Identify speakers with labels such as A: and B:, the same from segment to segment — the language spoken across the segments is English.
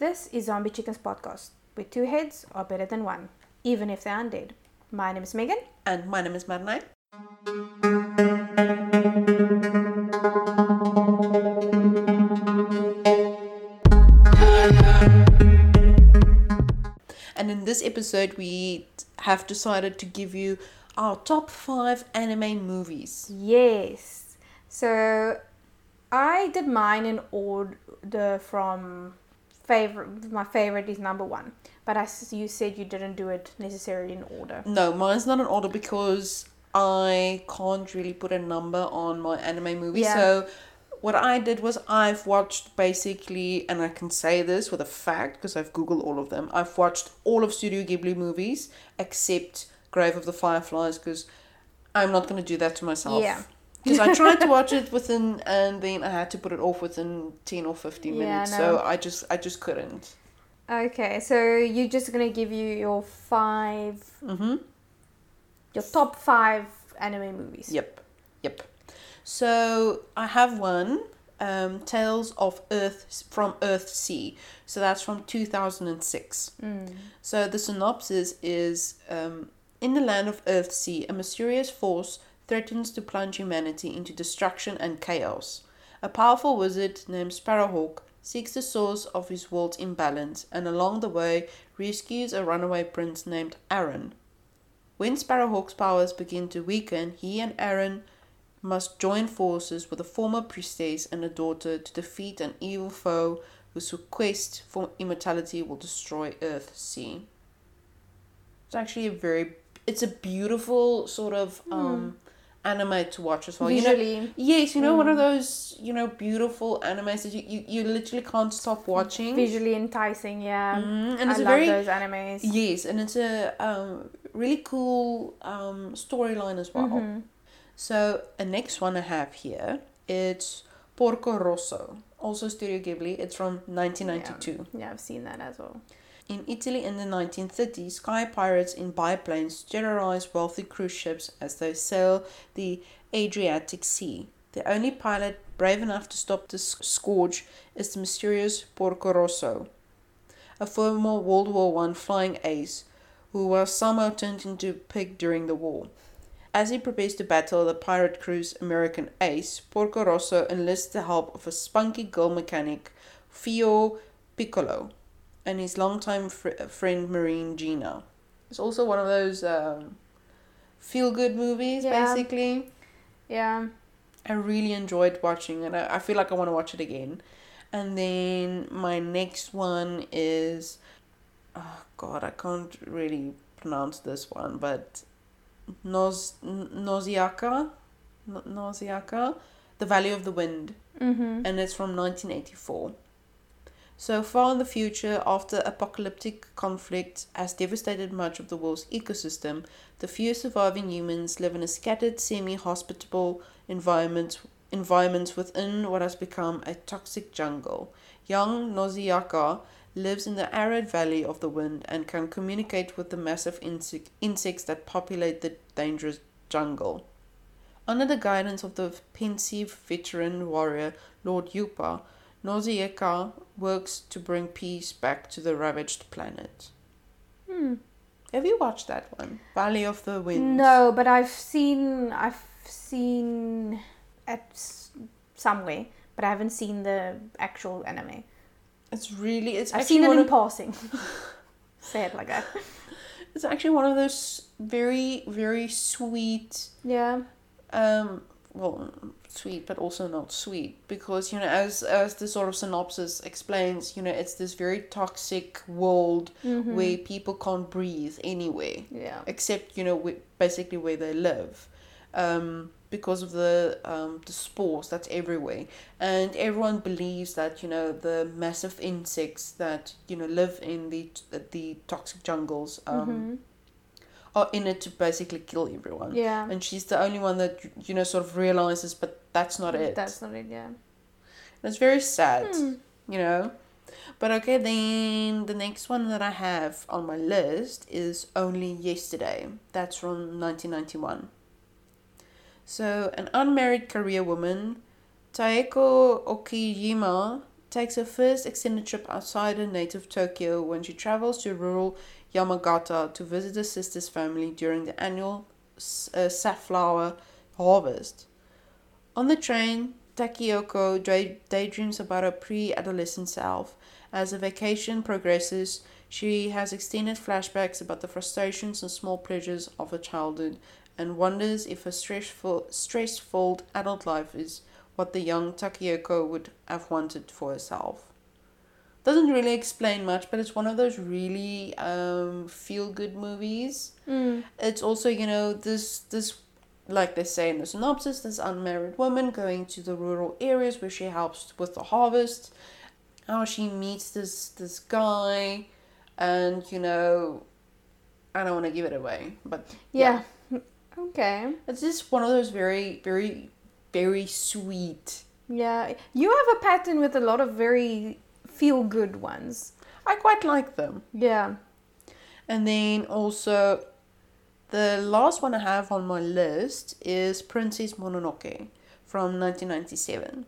A: This is Zombie Chickens podcast, where two heads are better than one, even if they're undead. My name is Megan.
B: And my name is Marnay. And in this episode, we have decided to give you our top five anime movies.
A: Yes. So I did mine in order from favorite. My favorite is number one, but as you said, you didn't do it necessarily in order.
B: No, mine's not in order because I can't really put a number on my anime movie.
A: Yeah.
B: So what I did was I've watched basically, and I can say this with a fact because I've googled all of them. I've watched all of Studio Ghibli movies except Grave of the Fireflies because I'm not going to do that to myself.
A: Yeah.
B: Because I tried to watch it within, and then I had to put it off within ten or fifteen
A: Yeah,
B: minutes.
A: no.
B: So I just, I just couldn't.
A: Okay, so you're just gonna give you your five,
B: Mm-hmm.
A: your top five anime movies.
B: Yep, yep. So I have one, um, Tales of Earth from Earthsea. So that's from two thousand and six.
A: Mm.
B: So the synopsis is: um, in the land of Earthsea, a mysterious force threatens to plunge humanity into destruction and chaos. A powerful wizard named Sparrowhawk seeks the source of his world's imbalance, and along the way rescues a runaway prince named Arren. When Sparrowhawk's powers begin to weaken, he and Arren must join forces with a former priestess and a daughter to defeat an evil foe whose quest for immortality will destroy Earthsea. It's actually a very it's a beautiful sort of um anime to watch as well. You know, yes, you know one of those, you know, beautiful animes that you, you, you literally can't stop watching.
A: visually enticing. Yeah,
B: Mhm, And
A: I
B: it's a
A: love
B: very
A: those animes.
B: Yes, and it's a um, really cool um, storyline as well.
A: Mm-hmm.
B: So, a next one I have here, it's Porco Rosso, also Studio Ghibli. It's from 1992.
A: Yeah, I've seen that as well.
B: In Italy in the 1930s, sky pirates in biplanes terrorize wealthy cruise ships as they sail the Adriatic Sea. The only pilot brave enough to stop this scourge is the mysterious Porco Rosso, a former World War One flying ace who was somehow turned into a pig during the war. As he prepares to battle the pirate crew's American ace, Porco Rosso enlists the help of a spunky girl mechanic, Fio Piccolo, and his longtime fr- friend Marine Gina. It's also one of those um, feel good movies,
A: Yeah.
B: basically.
A: Yeah,
B: I really enjoyed watching it. I, I feel like I want to watch it again. And then my next one is, oh god, I can't really pronounce this one, but Noz Noziaka, No- Noziaka, The Valley of the Wind,
A: mm-hmm.
B: and it's from 1984. So far in the future, after apocalyptic conflict has devastated much of the world's ecosystem, the few surviving humans live in a scattered, semi-hospitable environment environments within what has become a toxic jungle. Young Noziaka lives in the arid valley of the wind and can communicate with the massive insect, insects that populate the dangerous jungle. Under the guidance of the pensive veteran warrior Lord Yupa, Noziaka works to bring peace back to the ravaged planet.
A: Hmm.
B: Have you watched that one? Valley of the Wind.
A: No, but I've seen I've seen at somewhere, but I haven't seen the actual anime.
B: It's really it's
A: I've seen it in
B: of,
A: passing. Say it like that.
B: it's actually one of those very very sweet
A: Yeah.
B: um well sweet but also not sweet because you know as as the sort of synopsis explains you know it's this very toxic world
A: Mm-hmm.
B: where people can't breathe anyway
A: Yeah.
B: except you know wh- basically where they live um, because of the um, the spores that's everywhere and everyone believes that you know the massive insects that you know live in the the toxic jungles um,
A: Mhm.
B: Are in it to basically kill everyone
A: Yeah.
B: and she's the only one that you know sort of realizes but that's not it
A: That's not it. Yeah.
B: and it's very sad
A: Hmm.
B: you know but okay then the next one that i have on my list is only yesterday that's from 1991 so an unmarried korea woman taeko okajima takes her first extended trip outside her native Tokyo when she travels to rural Yamagata to visit her sister's family during the annual uh, safflower harvest. On the train, Takayoko daydreams about her pre adolescent self. As the vacation progresses, she has extended flashbacks about the frustrations and small pleasures of her childhood and wonders if a stressful, stress-filled adult life is what the young Takayoko would have wanted for herself. Doesn't really explain much, but it's one of those really um, feel-good movies.
A: Mm.
B: It's also, you know, this this like they say in the synopsis, this unmarried woman going to the rural areas where she helps with the harvest. How she meets this this guy, and you know, I don't want to give it away, but
A: yeah. yeah. Okay.
B: It's just one of those very, very, very sweet.
A: Yeah, you have a pattern with a lot of very feel good ones.
B: I quite like them.
A: Yeah.
B: And then also the last one I have on my list is Princess Mononoke from 1997.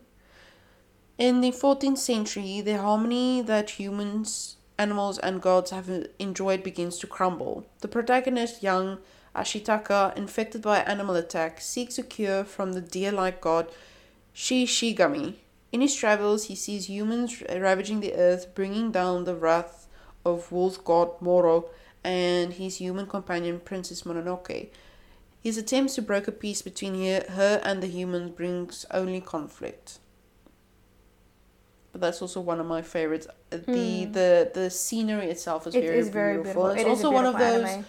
B: In the 14th century, the harmony that humans, animals, and gods have enjoyed begins to crumble. The protagonist, young Ashitaka, infected by animal attack, seeks a cure from the deer like god Shishigami. In his travels, he sees humans ravaging the earth, bringing down the wrath of wolf god Moro and his human companion Princess Mononoke. His attempts to broker peace between her and the humans brings only conflict. But that's also one of my favorites. The mm. the the scenery itself is
A: it
B: very,
A: is very
B: beautiful.
A: beautiful.
B: It's
A: it
B: also one of those
A: anime.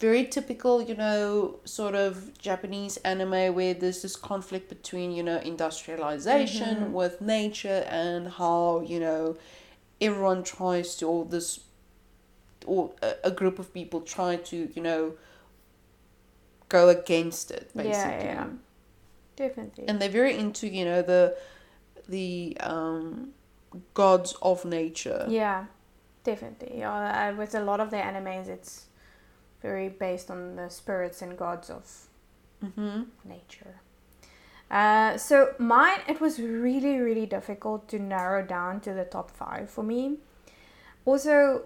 B: Very typical, you know, sort of Japanese anime where there's this conflict between, you know, industrialization mm-hmm. with nature and how, you know, everyone tries to all this or a, a group of people try to you know go against it basically
A: yeah, yeah. definitely
B: and they're very into you know the the um gods of nature
A: yeah definitely uh, with a lot of their animes it's very based on the spirits and gods of
B: mm-hmm.
A: nature uh, so mine it was really really difficult to narrow down to the top five for me also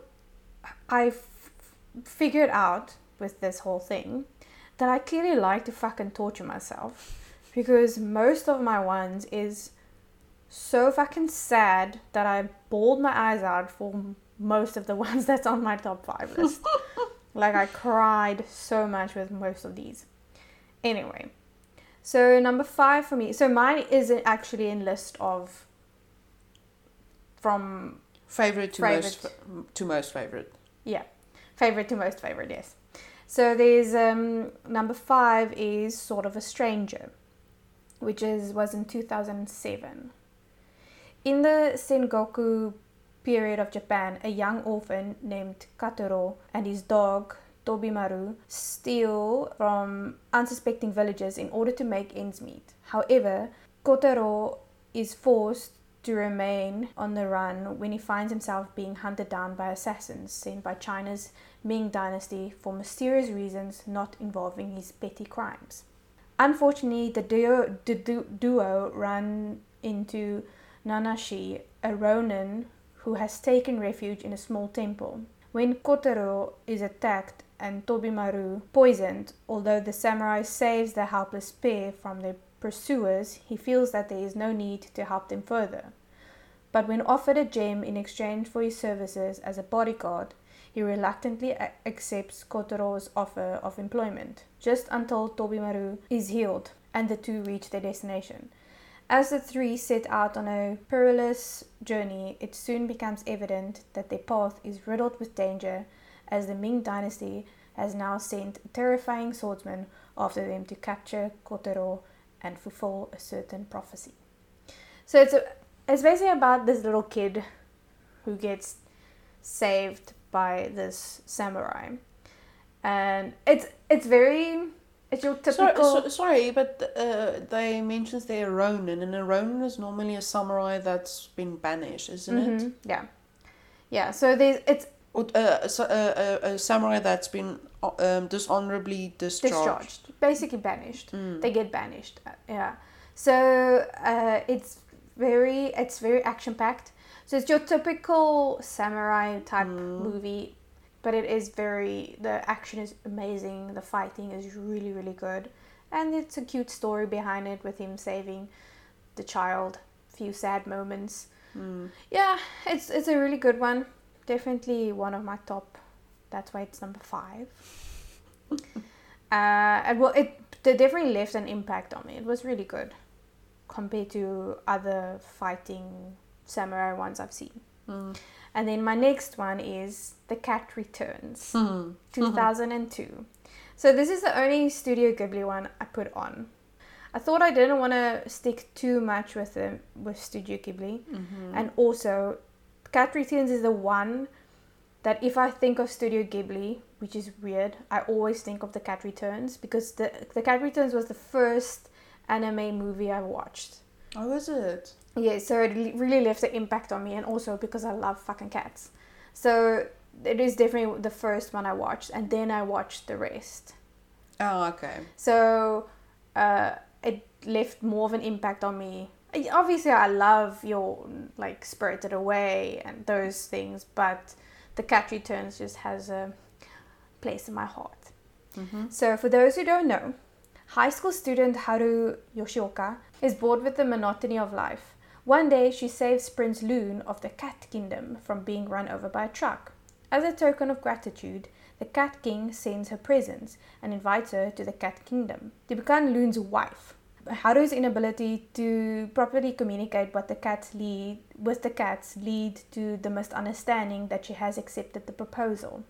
A: I f- figured out with this whole thing that I clearly like to fucking torture myself because most of my ones is so fucking sad that I bawled my eyes out for most of the ones that's on my top five list. like I cried so much with most of these. Anyway, so number five for me. So mine isn't actually in list of from
B: favorite to favorite. most to most favorite.
A: Yeah, favorite to most favorite, yes. So there's um, number five is Sword of a Stranger, which is was in 2007. In the Sengoku period of Japan, a young orphan named Kotaro and his dog Tobimaru steal from unsuspecting villagers in order to make ends meet. However, Kotaro is forced to remain on the run when he finds himself being hunted down by assassins sent by China's Ming Dynasty for mysterious reasons not involving his petty crimes. Unfortunately, the duo, the duo run into Nanashi, a Ronin who has taken refuge in a small temple. When Kotaro is attacked and Tobimaru poisoned, although the samurai saves the helpless pair from their pursuers, he feels that there is no need to help them further. But when offered a gem in exchange for his services as a bodyguard, he reluctantly accepts Kotaro's offer of employment, just until Tobimaru is healed and the two reach their destination. As the three set out on a perilous journey, it soon becomes evident that their path is riddled with danger, as the Ming dynasty has now sent terrifying swordsmen after them to capture Kotaro and fulfill a certain prophecy. So it's a, it's basically about this little kid who gets saved by this samurai, and it's it's very it's your typical.
B: Sorry, so, sorry but uh, they mentions they're Ronin, and a Ronin is normally a samurai that's been banished, isn't mm-hmm.
A: it? Yeah, yeah. So there's it's
B: uh, a, a, a, samurai that's been um, dishonorably discharged. Discharged,
A: basically banished.
B: Mm.
A: They get banished. Uh, yeah. So uh, it's very it's very action packed. So it's your typical samurai type movie, but it is very the action is amazing. The fighting is really really good, and it's a cute story behind it with him saving the child. Few sad moments.
B: Mm.
A: Yeah, it's it's a really good one. Definitely one of my top. That's why it's number five. uh, and well, it, it definitely left an impact on me. It was really good compared to other fighting samurai ones I've seen.
B: Mm.
A: And then my next one is The Cat Returns,
B: Mm.
A: 2002. So this is the only Studio Ghibli one I put on. I thought I didn't want to stick too much with the with Studio Ghibli,
B: Mhm.
A: and also Cat Returns is the one that if I think of Studio Ghibli, which is weird, I always think of The Cat Returns because the The Cat Returns was the first anime movie I watched.
B: Oh, is it?
A: Yeah, so it really left an impact on me, and also because I love fucking cats. So it is definitely the first one I watched, and then I watched the rest.
B: Oh, okay.
A: So uh, it left more of an impact on me. Obviously, I love your like Spirited Away and those things, but The Cat Returns just has a place in my heart.
B: Mm-hmm.
A: So, for those who don't know, high school student Haru Yoshioka is bored with the monotony of life. One day, she saves Prince Loon of the Cat Kingdom from being run over by a truck. As a token of gratitude, the Cat King sends her presents and invites her to the Cat Kingdom to become Loon's wife. Haru's inability to properly communicate what the cats lead with the cats lead to the misunderstanding that she has accepted the proposal.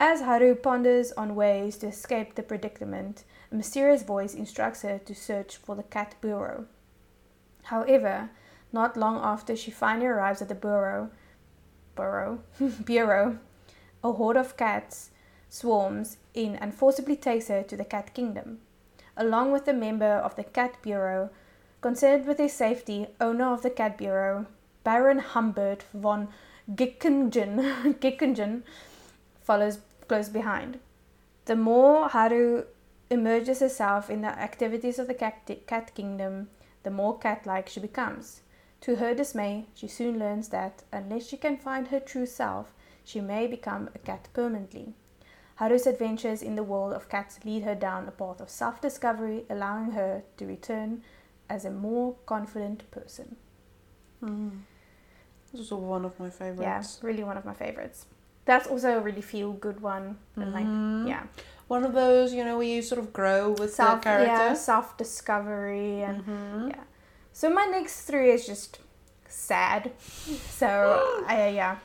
A: As Haru ponders on ways to escape the predicament, a mysterious voice instructs her to search for the cat bureau. However, not long after she finally arrives at the bureau, bureau, bureau, a horde of cats swarms in and forcibly takes her to the cat kingdom. Along with a member of the cat bureau, concerned with his safety, owner of the cat bureau, Baron Humbert von Gickingen, Gickingen follows close behind. The more Haru immerses herself in the activities of the cat, cat kingdom, the more cat like she becomes. To her dismay, she soon learns that unless she can find her true self, she may become a cat permanently. Haru's adventures in the world of cats lead her down a path of self discovery, allowing her to return as a more confident person.
B: Mm. This is one of my favorites.
A: Yeah, really one of my favorites. That's also a really feel good one. And like, yeah.
B: One of those, you know, where you sort of grow with
A: self
B: the character.
A: yeah, self discovery and
B: Mhm.
A: yeah. So my next three is just sad. So I yeah.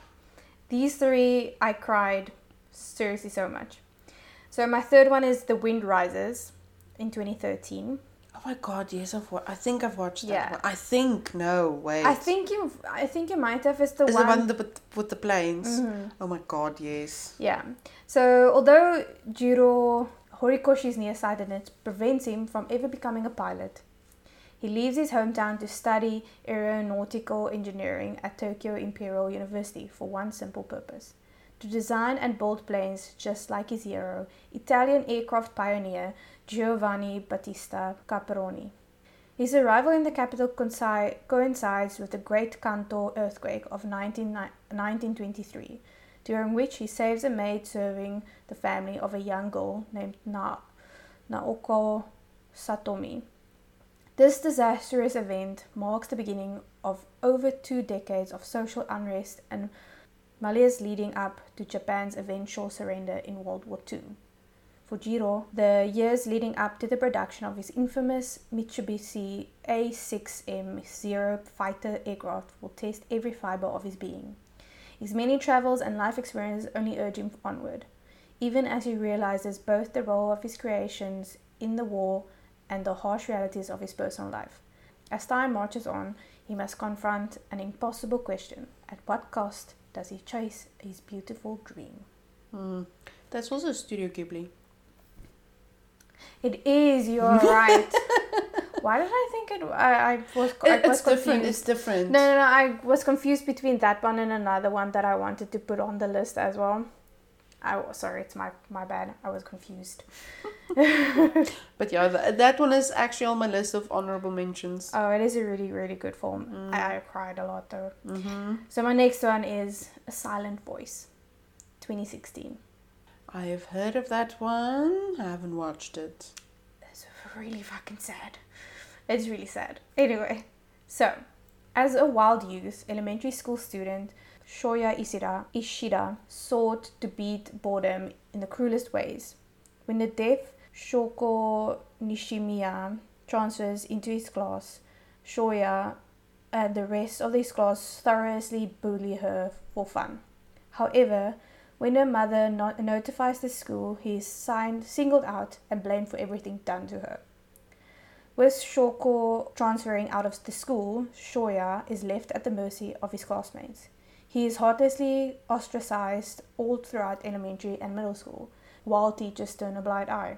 A: These three I cried seriously so much. So my third one is The Wind Rises in 2013.
B: Oh my god, yes, I've wa- I think I've watched that
A: Yeah.
B: one. I think, no, wait.
A: I think you I think you might have is the
B: Is
A: one,
B: the one the, with, the planes?
A: Mhm.
B: Oh my god, yes.
A: Yeah. So although Jiro Horikoshi's nearsightedness prevents him from ever becoming a pilot, he leaves his hometown to study aeronautical engineering at Tokyo Imperial University for one simple purpose to design and build planes just like his hero, Italian aircraft pioneer Giovanni Battista Caproni. His arrival in the capital coincides with the Great Kanto earthquake of 19, 1923 during which he saves a maid serving the family of a young girl named Na- Naoko Satomi. This disastrous event marks the beginning of over two decades of social unrest and malaise leading up to Japan's eventual surrender in World War II. For Jiro, the years leading up to the production of his infamous Mitsubishi A6M0 fighter aircraft will test every fiber of his being. His many travels and life experiences only urge him onward, even as he realizes both the role of his creations in the war and the harsh realities of his personal life. As time marches on, he must confront an impossible question at what cost does he chase his beautiful dream?
B: Mm. That's also Studio Ghibli.
A: It is, you're right. Why did I think it? I, I was, I
B: It-
A: was
B: it's different.
A: confused.
B: It's different.
A: No, no, no. I was confused between that one and another one that I wanted to put on the list as well. I sorry, it's my my bad. I was confused.
B: But yeah, th- that one is actually on my list of honorable mentions.
A: Oh, it is a really really good film.
B: Mm.
A: I, I cried a lot though.
B: Mm-hmm.
A: So my next one is A Silent Voice, 2016.
B: I have heard of that one. I haven't watched it.
A: It's really fucking sad. It's really sad. Anyway, so as a wild youth, elementary school student, Shoya Ishida, Ishida sought to beat boredom in the cruelest ways. When the deaf Shoko Nishimiya transfers into his class, Shoya and the rest of his class thoroughly bully her for fun. However, when her mother not- notifies the school, he is signed, singled out, and blamed for everything done to her. With Shoko transferring out of the school, Shoya is left at the mercy of his classmates. He is heartlessly ostracized all throughout elementary and middle school, while teachers turn a blind eye.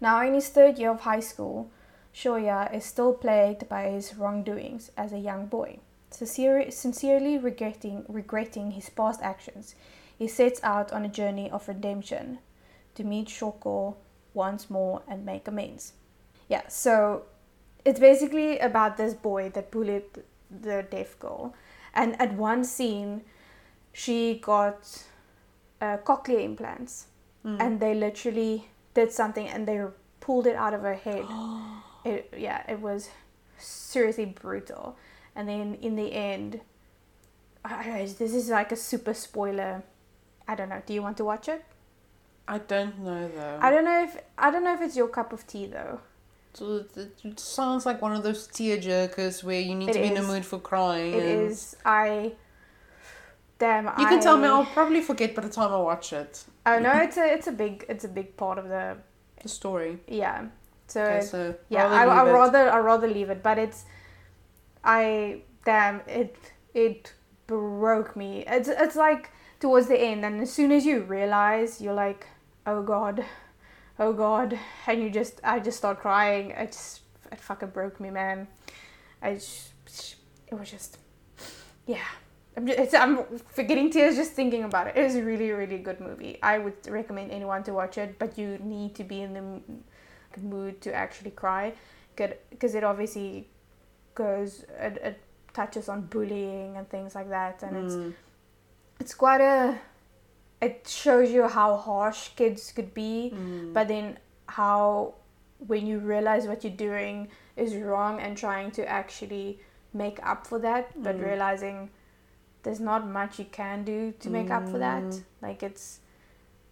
A: Now, in his third year of high school, Shoya is still plagued by his wrongdoings as a young boy. Sincere, sincerely regretting, regretting his past actions, he sets out on a journey of redemption to meet Shoko once more and make amends. Yeah, so it's basically about this boy that bullied the deaf girl, and at one scene, she got uh, cochlear implants,
B: Mm.
A: and they literally did something and they pulled it out of her head. it, yeah, it was seriously brutal. And then in the end, I, this is like a super spoiler. I don't know. Do you want to watch it?
B: I don't know though.
A: I don't know if I don't know if it's your cup of tea though.
B: So it sounds like one of those tear jerkers where you need
A: It
B: to be in a mood for crying.
A: It
B: and
A: is. I.
B: You can tell me. I'll probably forget by the time I watch it.
A: Oh no! It's a it's a big it's a big part of the
B: The story.
A: yeah. So
B: Okay, so
A: yeah,
B: rather
A: I I rather I rather leave it, but it's I damn it it broke me. It's it's like towards the end, and as soon as you realize, you're like, oh god, oh god, and you just I just start crying. It just it fucking broke me, man. I just, it was just yeah. I'm just, it's, I'm forgetting tears just thinking about it. It is a really, really good movie. I would recommend anyone to watch it, but you need to be in the mood to actually cry, because it obviously goes, it, it touches on bullying and things like that, and it's
B: Mm.
A: it's quite a, it shows you how harsh kids could be,
B: Mm.
A: but then how when you realize what you're doing is wrong and trying to actually make up for that, but
B: Mm.
A: realizing there's not much you can do to make up for that.
B: Mm.
A: Like it's,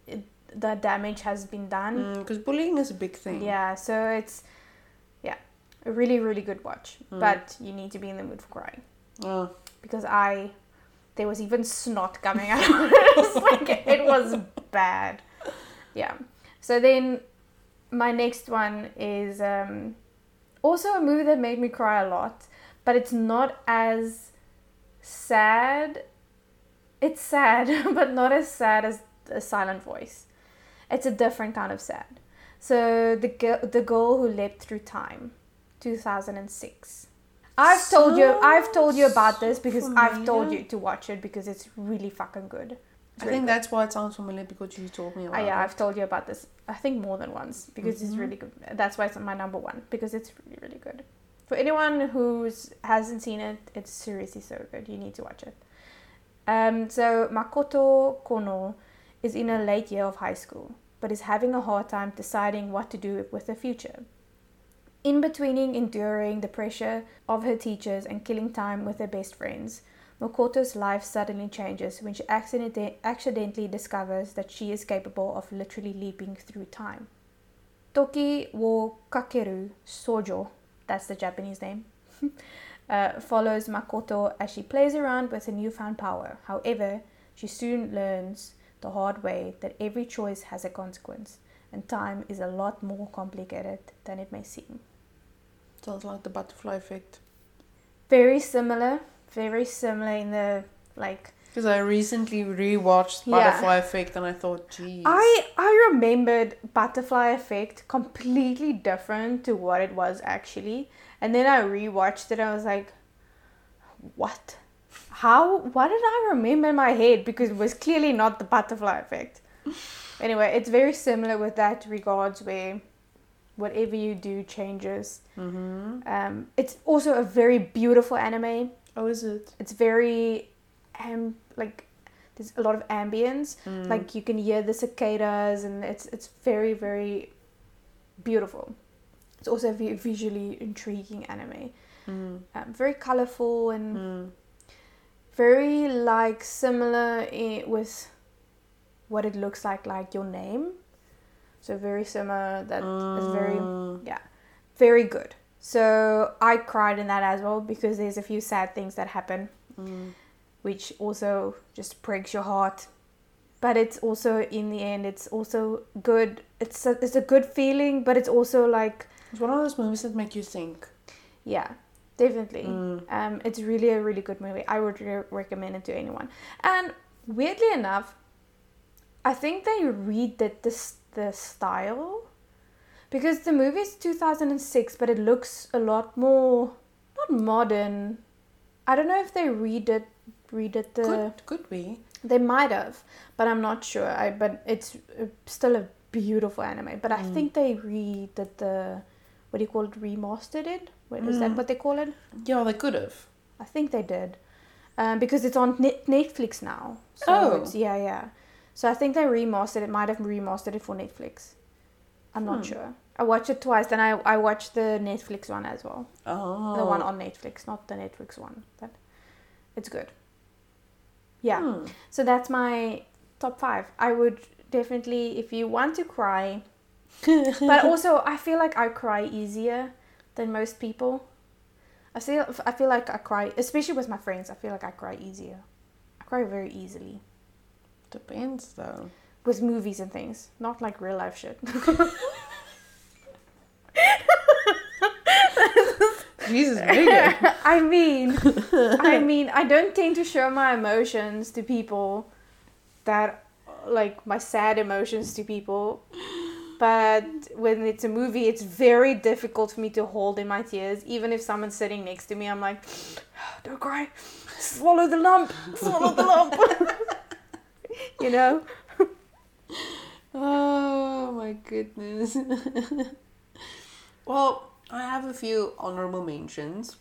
A: it, the damage has been done.
B: Because Mm, bullying is a big thing.
A: Yeah, so it's, yeah, a really really good watch.
B: Mm.
A: But you need to be in the mood for crying
B: Oh.
A: because I, there was even snot coming out. like it was bad. Yeah. So then, my next one is um, also a movie that made me cry a lot, but it's not as sad. It's sad, but not as sad as a silent voice. It's a different kind of sad. So the girl, the girl who leapt through time, 2006. I've told you, I've told you about this because I've told you to watch it because it's really fucking good. It's
B: I
A: really
B: think
A: good.
B: that's why it sounds familiar because you told me
A: Oh,
B: about
A: yeah,
B: it.
A: I've told you about this. I think more than once because it's
B: Mhm.
A: really good. That's why it's my number one because it's really really good. For anyone who's hasn't seen it, it's seriously so good. You need to watch it. Um, so Makoto Kono is in a late year of high school, but is having a hard time deciding what to do with the future. In betweening enduring the pressure of her teachers and killing time with her best friends, Makoto's life suddenly changes when she accident- accidentally discovers that she is capable of literally leaping through time. Toki wo Kakeru Shojo, that's the Japanese name, uh, follows Makoto as she plays around with her newfound power. However, she soon learns the hard way that every choice has a consequence, and time is a lot more complicated than it may seem.
B: Sounds like the butterfly effect.
A: Very similar, very similar in the like
B: Because I recently rewatched
A: Yeah.
B: Butterfly Effect and I thought, geez.
A: I I remembered Butterfly Effect completely different to what it was actually, and then I rewatched it. I was like, "What? How? What did I remember in my head? Because it was clearly not the Butterfly Effect." anyway, it's very similar with that regards where whatever you do changes.
B: Mm-hmm.
A: Um, it's also a very beautiful anime.
B: Oh, is it?
A: It's very, um, like there's a lot of ambience.
B: Mm.
A: Like you can hear the cicadas, and it's it's very very beautiful. It's also a visually intriguing anime.
B: Mm.
A: Um, very colorful and
B: Mm.
A: very like similar i with what it looks like like your name. So very similar. That is very
B: yeah,
A: very good. So I cried in that as well because there's a few sad things that happen,
B: Mm.
A: Which also just breaks your heart. But it's also in the end, it's also good. It's a, it's a good feeling, but it's also like
B: It's one of those movies that make you think.
A: yeah, definitely.
B: Mm.
A: Um, it's really a really good movie. I would re- recommend it to anyone. And weirdly enough, I think they redid this the style because the movie is 2006, but it looks a lot more not modern. I don't know if they redid redid the.
B: Could could be.
A: They might have, but I'm not sure. I but it's uh, still a beautiful anime. But I
B: Mm.
A: think they redid the what do you call it? Remastered it. What, Is that
B: Mm.
A: what they call it?
B: Yeah, they could have.
A: I think they did, um, because it's on Net- Netflix now. So
B: Oh.
A: yeah, yeah. So I think they remastered it. Might have remastered it for Netflix. I'm not
B: Hmm.
A: sure. I watched it twice. Then I I watched the Netflix one as well.
B: Oh.
A: The one on Netflix, not the Netflix one. But it's good. Yeah.
B: Hmm.
A: So that's my top five. I would definitely, if you want to cry, but also I feel like I cry easier than most people. I feel I feel like I cry, especially with my friends. I feel like I cry easier. I cry very easily
B: Depends though.
A: with movies and things, not like real life shit.
B: Jesus, bigger.
A: I mean, I mean, I don't tend to show my emotions to people that like my sad emotions to people. But when it's a movie, it's very difficult for me to hold in my tears. Even if someone's sitting next to me, I'm like, don't cry, swallow the lump, swallow the lump. you know?
B: Oh my goodness. well, I have a few honorable mentions.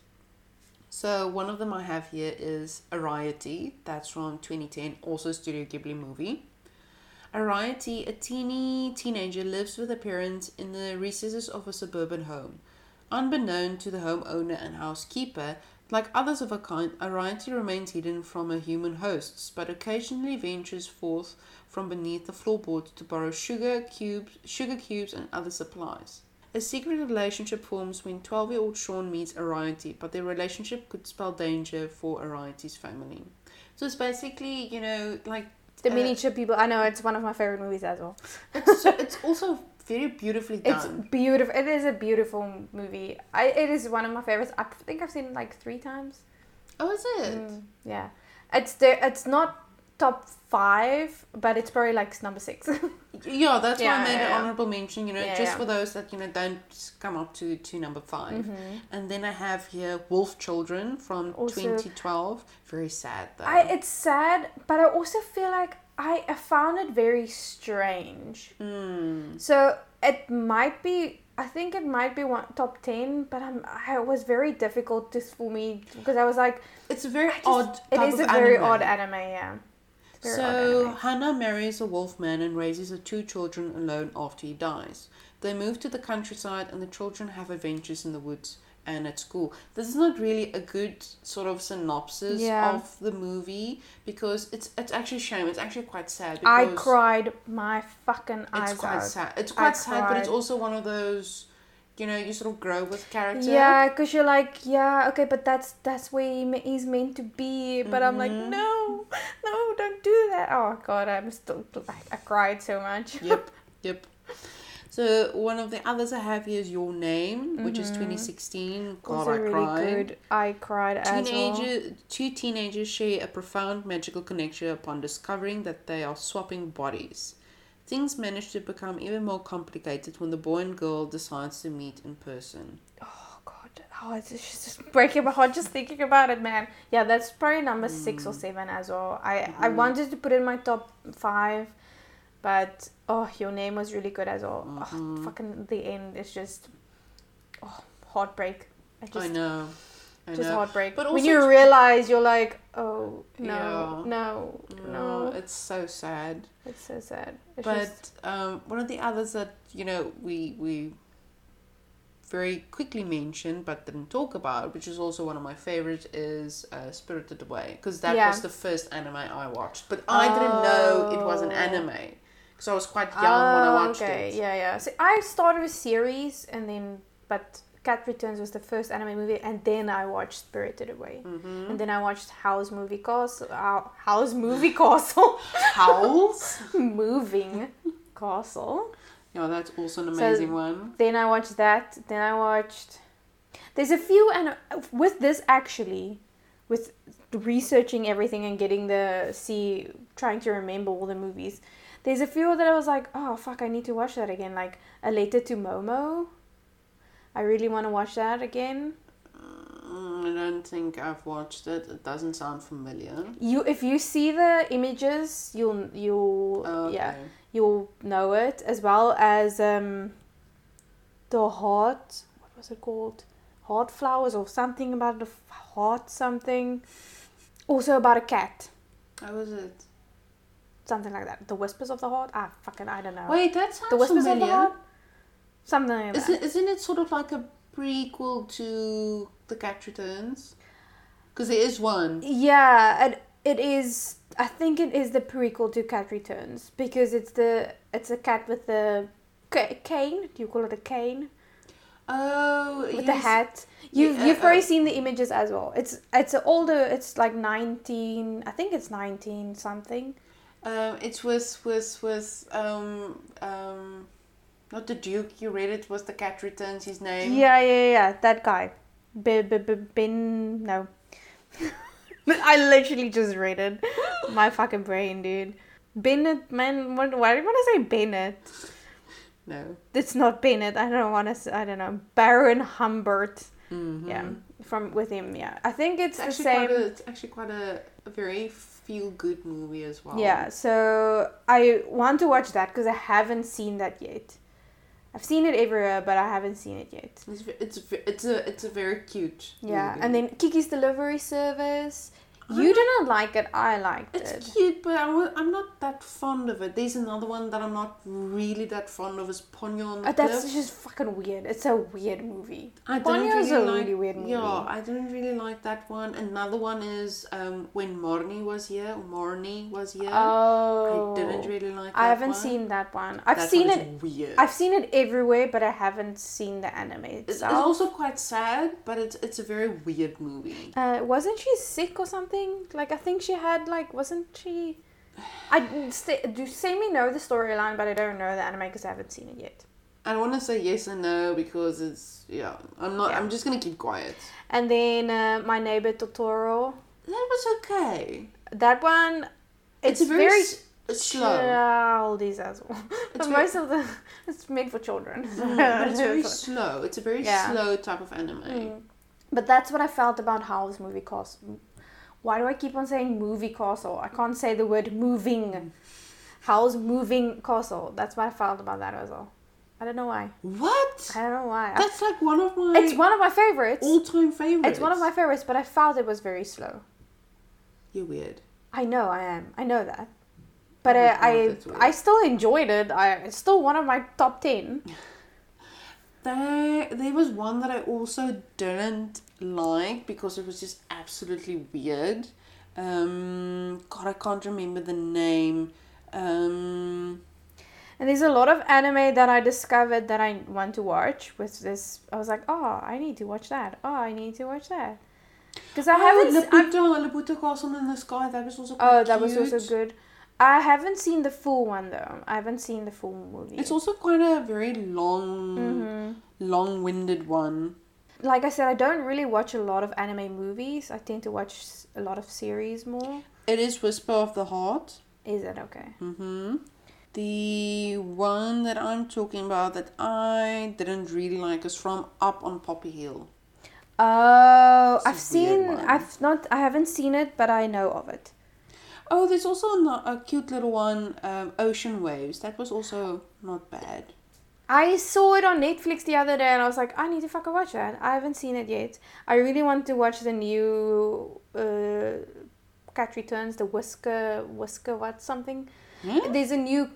B: So one of them I have here is Arrietty. That's from 2010, also Studio Ghibli movie. Arrietty, a teeny teenager, lives with her parents in the recesses of a suburban home. Unbeknown to the homeowner and housekeeper, like others of her kind, Arrietty remains hidden from her human hosts, but occasionally ventures forth from beneath the floorboards to borrow sugar cubes, sugar cubes, and other supplies. A secret relationship forms when 12-year-old Sean meets Arrietty, but their relationship could spell danger for Arrietty's family. So it's basically, you know, like
A: The
B: uh,
A: miniature people. I know it's one of my favorite movies as well.
B: It's, so, it's also very beautifully
A: It's
B: done.
A: beautiful. It is a beautiful movie. I it is one of my favorites. I think I've seen it like three times.
B: oh, is it?
A: Mm, yeah, it's the it's not top five, but it's probably like number six.
B: Yeah, that's why I made
A: yeah,
B: an
A: yeah.
B: honorable mention. You know,
A: Yeah,
B: just
A: yeah.
B: for those that you know don't come up to to number 5
A: Mhm.
B: And then I have here Wolf Children from
A: Also-
B: 2012. Very sad though.
A: I it's sad, but I also feel like I, I found it very strange.
B: Mm.
A: So it might be. I think it might be one top ten, but I'm, I it was very difficult just for me because I was like,
B: It's a very
A: just-
B: odd.
A: it is a very odd anime. Yeah. Very
B: So. Hana marries a wolf man and raises her two children alone after he dies. They move to the countryside and the children have adventures in the woods and at school. This is not really a good sort of synopsis
A: Yeah.
B: of the movie because it's it's actually a shame. It's actually quite sad
A: I cried my fucking eyes out.
B: it's quite
A: out.
B: sad. It's
A: I
B: quite sad, but it's also one of those you know, you sort of grow with character.
A: Yeah, because you're like, yeah, okay, but that's that's where he he's meant to be. But I'm like,
B: Mhm.
A: no, no, don't do that. Oh God, I'm still I, I cried so much.
B: Yep, yep. So one of the others I have here is Your Name, which is
A: Mhm.
B: 2016. God,
A: also
B: I
A: really
B: cried.
A: good. I cried as well.
B: Two teenagers share a profound magical connection upon discovering that they are swapping bodies. Things manage to become even more complicated when the boy and girl decides to meet in person.
A: Oh God, oh, it's just, just breaking my heart just thinking about it, man. Yeah, that's probably number six or
B: Mm.
A: seven as well. I I
B: Mhm.
A: wanted to put it in my top five, But oh, your name was really good as well. Oh,
B: Mhm.
A: fucking the end is just oh heartbreak. I just
B: I know. I
A: just
B: know.
A: heartbreak.
B: But
A: when you realize you're like, oh no,
B: Yeah.
A: no,
B: No,
A: no,
B: it's so sad.
A: it's so sad. It's
B: but
A: just,
B: um, one of the others that you know we we very quickly mentioned but didn't talk about, which is also one of my favorites, is uh, Spirited Away because that
A: Yeah.
B: was the first anime I watched. But I didn't know it was an
A: Oh.
B: anime because I was quite young when I
A: Oh,
B: watched
A: okay.
B: it.
A: Yeah, yeah. So I started a series and then, but Cat Returns was the first anime movie, and then I watched Spirited Away.
B: hmm
A: And then I watched House Movie Castle. Uh, House Movie Castle.
B: Howls.
A: Moving Castle.
B: Yeah, that's also an
A: So-
B: amazing one.
A: Then I watched that. Then I watched. There's a few, and with this actually, with researching everything and getting the see, trying to remember all the movies. There's a few that I was like, oh fuck, I need to watch that again. Like a letter to Momo. I really want to watch that again.
B: Mm, I don't think I've watched it. It doesn't sound familiar.
A: You, if you see the images, you'll you'll
B: Oh,
A: yeah you'll know it as well as um the heart what was it called heart flowers or something about the heart something also about a cat
B: How was it?
A: something like that the whispers of the heart ah fucking i don't know
B: Wait, that sounds
A: the whispers
B: familiar.
A: of the heart something like that
B: Isn't, isn't it sort of like a prequel to The Cat Returns? Because there is one.
A: yeah it, it is i think it is the prequel to cat returns because it's the it's a cat with the ca- cane do you call it a cane
B: Oh,
A: with
B: yes.
A: the hat. You've
B: Yeah,
A: you've probably
B: uh,
A: seen the images as well. It's it's an older. It's like nineteen. I think it's nineteen something.
B: Um, it's with with with um um, not the Duke. You read it. Was The Cat Returns his name?
A: Yeah, yeah, yeah. That guy. Ben. No. I literally just read it. My fucking brain, dude. Bennett, man. What, why do you want to say Bennett?
B: No.
A: It's not Bennett. I don't want to. say I don't know. Baron Humbert.
B: Mm-hmm.
A: Yeah, from with him. Yeah, I think it's,
B: It's
A: the same.
B: quite a, it's actually quite a, a very feel good movie as well.
A: Yeah, so I want to watch that because I haven't seen that yet. I've seen it everywhere, but I haven't seen it yet.
B: It's it's it's a it's a very cute.
A: Yeah,
B: movie.
A: and then Kiki's Delivery Service. You didn't like it. I liked
B: It's
A: it.
B: It's cute, but I wa- I'm not that fond of it. There's another one that I'm not really that fond of is Ponyo on the
A: Uh, that's
B: Cliff.
A: just fucking weird. It's a weird movie.
B: I don't
A: Ponyo is
B: really
A: a
B: like,
A: really weird movie.
B: Yeah, I didn't really like that one. Another one is um, when Marnie was here, or Marnie was here.
A: Oh,
B: I didn't really like. That
A: I haven't
B: one.
A: seen that one. I've
B: That
A: seen
B: one
A: it.
B: Weird.
A: I've seen it everywhere, but I haven't seen the anime
B: It's, it's also quite sad, but it's it's a very weird movie.
A: Uh, wasn't she sick or something? Like I think she had like wasn't she? I do say me know the storyline, but I don't know the anime because I haven't seen it yet.
B: I want to say yes and no because it's yeah. I'm not.
A: Yeah.
B: I'm just gonna keep quiet.
A: And then uh, my neighbor Totoro.
B: That was okay.
A: That one,
B: It's,
A: it's,
B: very,
A: very
B: s- slow.
A: childish as well.
B: It's
A: But
B: very-
A: most of the it's made for children.
B: Mm, but it's very slow. It's a very
A: Yeah.
B: slow type of anime.
A: Mm. But that's what I felt about Howl's movie castle. Why do I keep on saying movie castle? I can't say the word moving. Hmm. Howl's moving castle. That's what I felt about that as well. I don't know why.
B: What?
A: I don't know why. I-
B: That's like one of my
A: it's one of my favorites.
B: all-time favorites.
A: It's one of my favorites, but I felt it was very slow.
B: You're weird.
A: I know I am. I know that. But
B: Oh
A: I,
B: God,
A: I. I still enjoyed it. I, it's still one of my top 10.
B: There, there was one that I also didn't like because it was just absolutely weird. Um, God, I can't remember the name. Um,
A: And there's a lot of anime that I discovered that I want to watch with this. I was like, oh, I need to watch that. Oh, I need to watch that. Because I
B: oh,
A: haven't.
B: Laputa, Laputa Castle in the Sky. That was also
A: oh, that was also good. I haven't seen the full one though. I haven't seen the full movie.
B: It's also quite a very long,
A: hmm
B: long-winded one.
A: Like I said, I don't really watch a lot of anime movies. I tend to watch a lot of series more.
B: It is Whisper of the Heart.
A: Is it okay?
B: Mm-hmm. The one that I'm talking about that I didn't really like is from Up on Poppy Hill.
A: Oh,
B: It's
A: I've seen.
B: one.
A: I've not. I haven't seen it, but I know of it.
B: Oh, there's also a, a cute little one, um, Ocean Waves. That was also not bad.
A: I saw it on Netflix the other day and I was like, I need to fucking watch that. I haven't seen it yet. I really want to watch the new uh, Cat Returns, the Whisker, Whisker what something.
B: Hmm?
A: There's a new,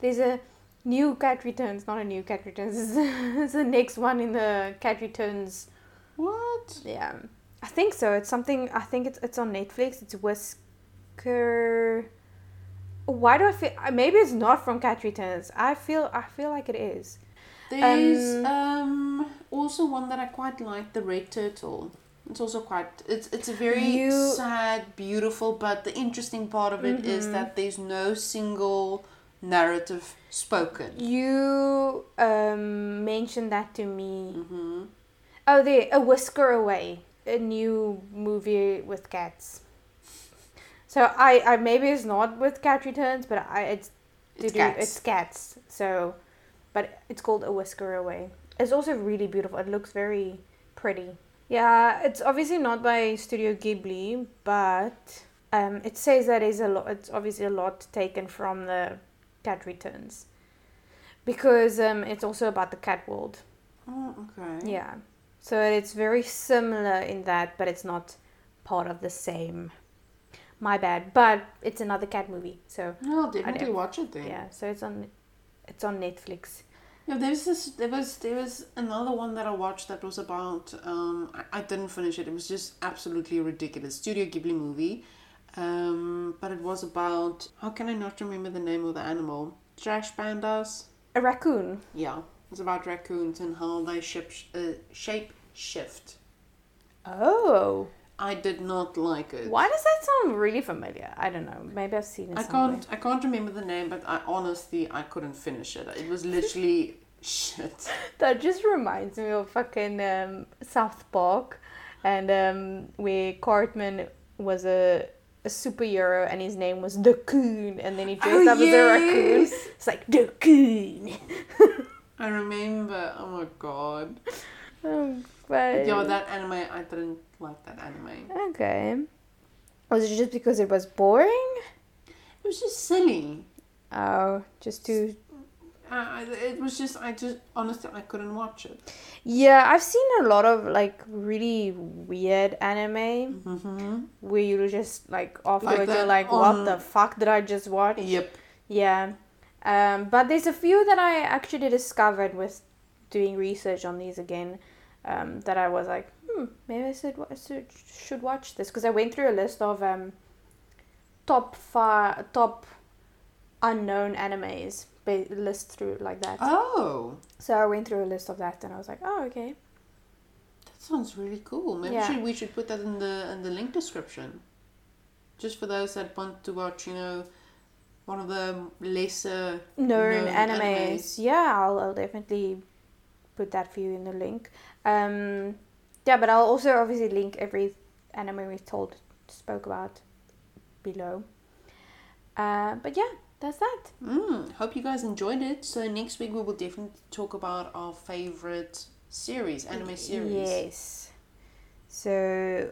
A: there's a new Cat Returns, not a new Cat Returns. It's, it's the next one in the Cat Returns.
B: What?
A: Yeah, I think so. It's something. I think it's it's on Netflix. It's Whisker. Why do I feel? Maybe it's not from Cat Returns. I feel. I feel like it is.
B: There's um, also one that I quite like, the Red Turtle. It's also quite. It's it's a very
A: You-
B: sad, beautiful, but the interesting part of it is
A: Mhm.
B: that there's no single narrative spoken.
A: You um, mentioned that to me.
B: hmm
A: Oh, there, A Whisker Away, a new movie with cats. So I, I maybe it's not with Cat Returns, but I it's
B: It's
A: do-
B: cats.
A: it's cats. So, but it's called A Whisker Away. It's also really beautiful. It looks very pretty. Yeah, it's obviously not by Studio Ghibli, but um, it says that is a lot. It's obviously a lot taken from the Cat Returns, because um, it's also about the cat world.
B: Oh, okay.
A: Yeah. So it's very similar in that, but it's not part of the same. My bad, but it's another cat movie. So
B: No, I'll definitely watch it then.
A: yeah, so it's on, it's on Netflix.
B: Yeah, there's this. There was there was another one that I watched that was about. Um, I, I didn't finish it. It was just absolutely ridiculous. Studio Ghibli movie, um, but it was about. How can I not remember the name of the animal? Trash pandas.
A: A raccoon.
B: Yeah, it's about raccoons and how they ship, uh, shape shift.
A: Oh,
B: I did not like it.
A: why does that sound really familiar? I don't know. Maybe I've seen it.
B: I
A: somewhere.
B: can't. I can't remember the name, but I honestly I couldn't finish it. It was literally shit.
A: That just reminds me of fucking um, South Park, and um, where Cartman was a, a superhero and his name was the Coon, and then he dressed
B: Oh,
A: up as a raccoon. It's like the Coon.
B: I remember. Oh my god.
A: Um, but
B: Yeah, that anime, I didn't like that anime.
A: okay. Was it just because it was boring?
B: It was just silly.
A: Oh, just too.
B: Uh, it was just, I just, honestly, I couldn't watch it.
A: Yeah, I've seen a lot of like really weird anime
B: Mm-hmm.
A: where you just like afterwards you're like, what the fuck did I just watch?
B: Yep.
A: Yeah. Um, but there's a few that I actually discovered with doing research on these again um, that I was like, hmm, maybe I should, should, should watch this because I went through a list of um, top five, top unknown animes, ba- list through like that.
B: Oh,
A: So I went through a list of that and I was like, oh, okay.
B: that sounds really cool. Maybe
A: Yeah.
B: should, we should put that in the in the link description. Just for those that want to watch, you know, one of the lesser
A: known,
B: Known
A: animes.
B: animes.
A: Yeah, I'll, I'll definitely put that for you in the link. Um, yeah, but I'll also obviously link every anime we've told spoke about below. Uh, but yeah, that's that.
B: Mm, hope you guys enjoyed it. So next week we will definitely talk about our favorite series, anime series.
A: Yes. So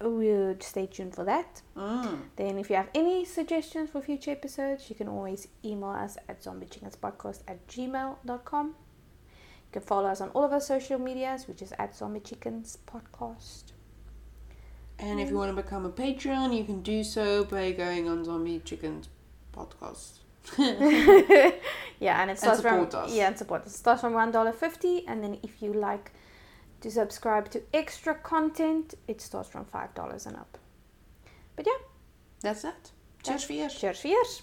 A: we'll stay tuned for that.
B: Mm.
A: Then, if you have any suggestions for future episodes, you can always email us at zombiechickenspodcast at gmail.com. You can follow us on all of our social medias, which is at Zombie Chickens Podcast.
B: And if you want to become a Patreon, you can do so by going on Zombie Chickens podcast.
A: yeah, and it starts from
B: support us.
A: yeah, and support us. It starts from one dollar fifty, and then if you like to subscribe to extra content, it starts from five dollars and up. But yeah,
B: That's that. Cheers for
A: cheers, cheers.